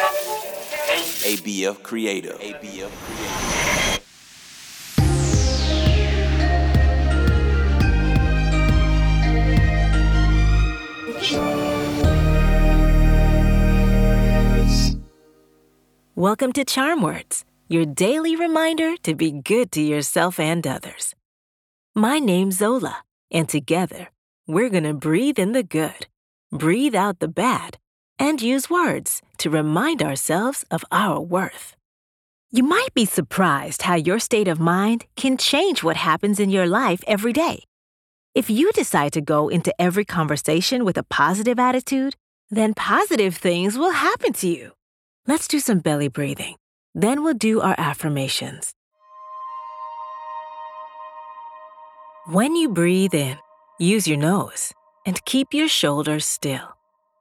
ABF Creative. ABF Creative. Welcome to Charm Words, your daily reminder to be good to yourself and others. My name's Zola, and together, we're going to breathe in the good, breathe out the bad, and use words to remind ourselves of our worth. You might be surprised how your state of mind can change what happens in your life every day. If you decide to go into every conversation with a positive attitude, then positive things will happen to you. Let's do some belly breathing. Then we'll do our affirmations. When you breathe in, use your nose and keep your shoulders still.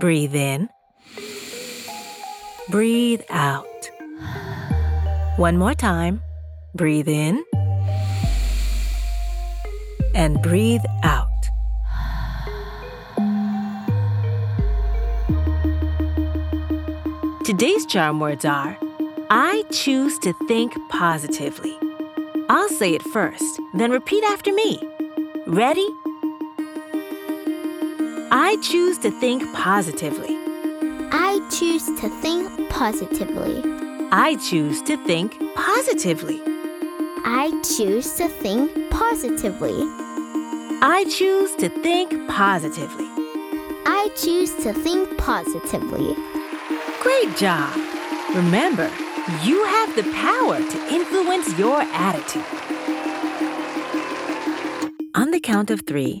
Breathe in, breathe out. One more time. Breathe in and breathe out. Today's charm words are I choose to think positively. I'll say it first, then repeat after me. Ready? I choose to think positively. I choose to think positively. I choose to think positively. I choose to think positively. I choose to think positively. I choose to think positively. Great job! Remember, you have the power to influence your attitude. On the count of three,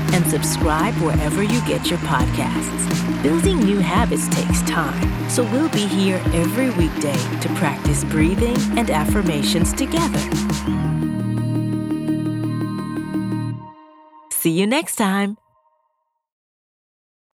and subscribe wherever you get your podcasts. Building new habits takes time, so we'll be here every weekday to practice breathing and affirmations together. See you next time.